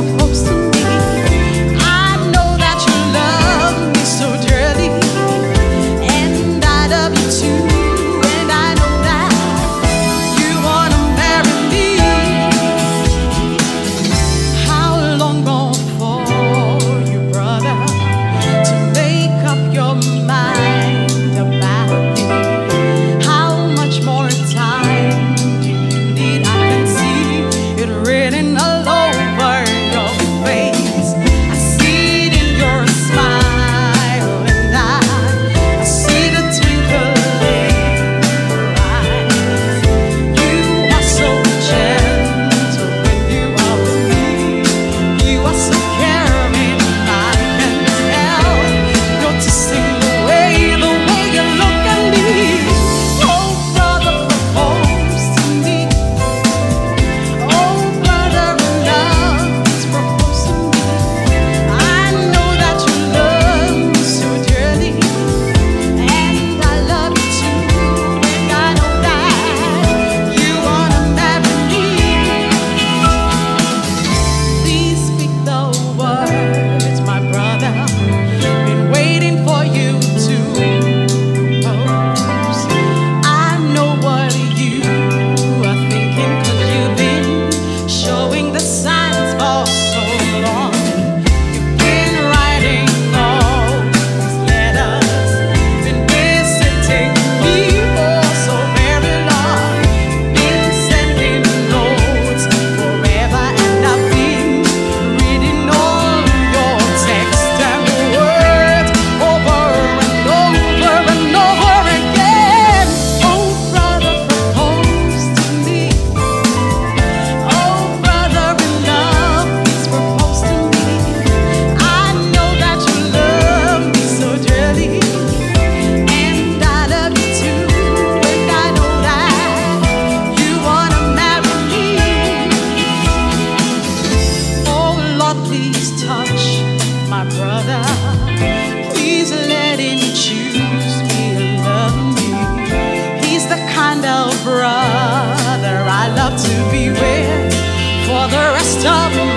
the Please let him choose me love me. He's the kind of brother I love to be with for the rest of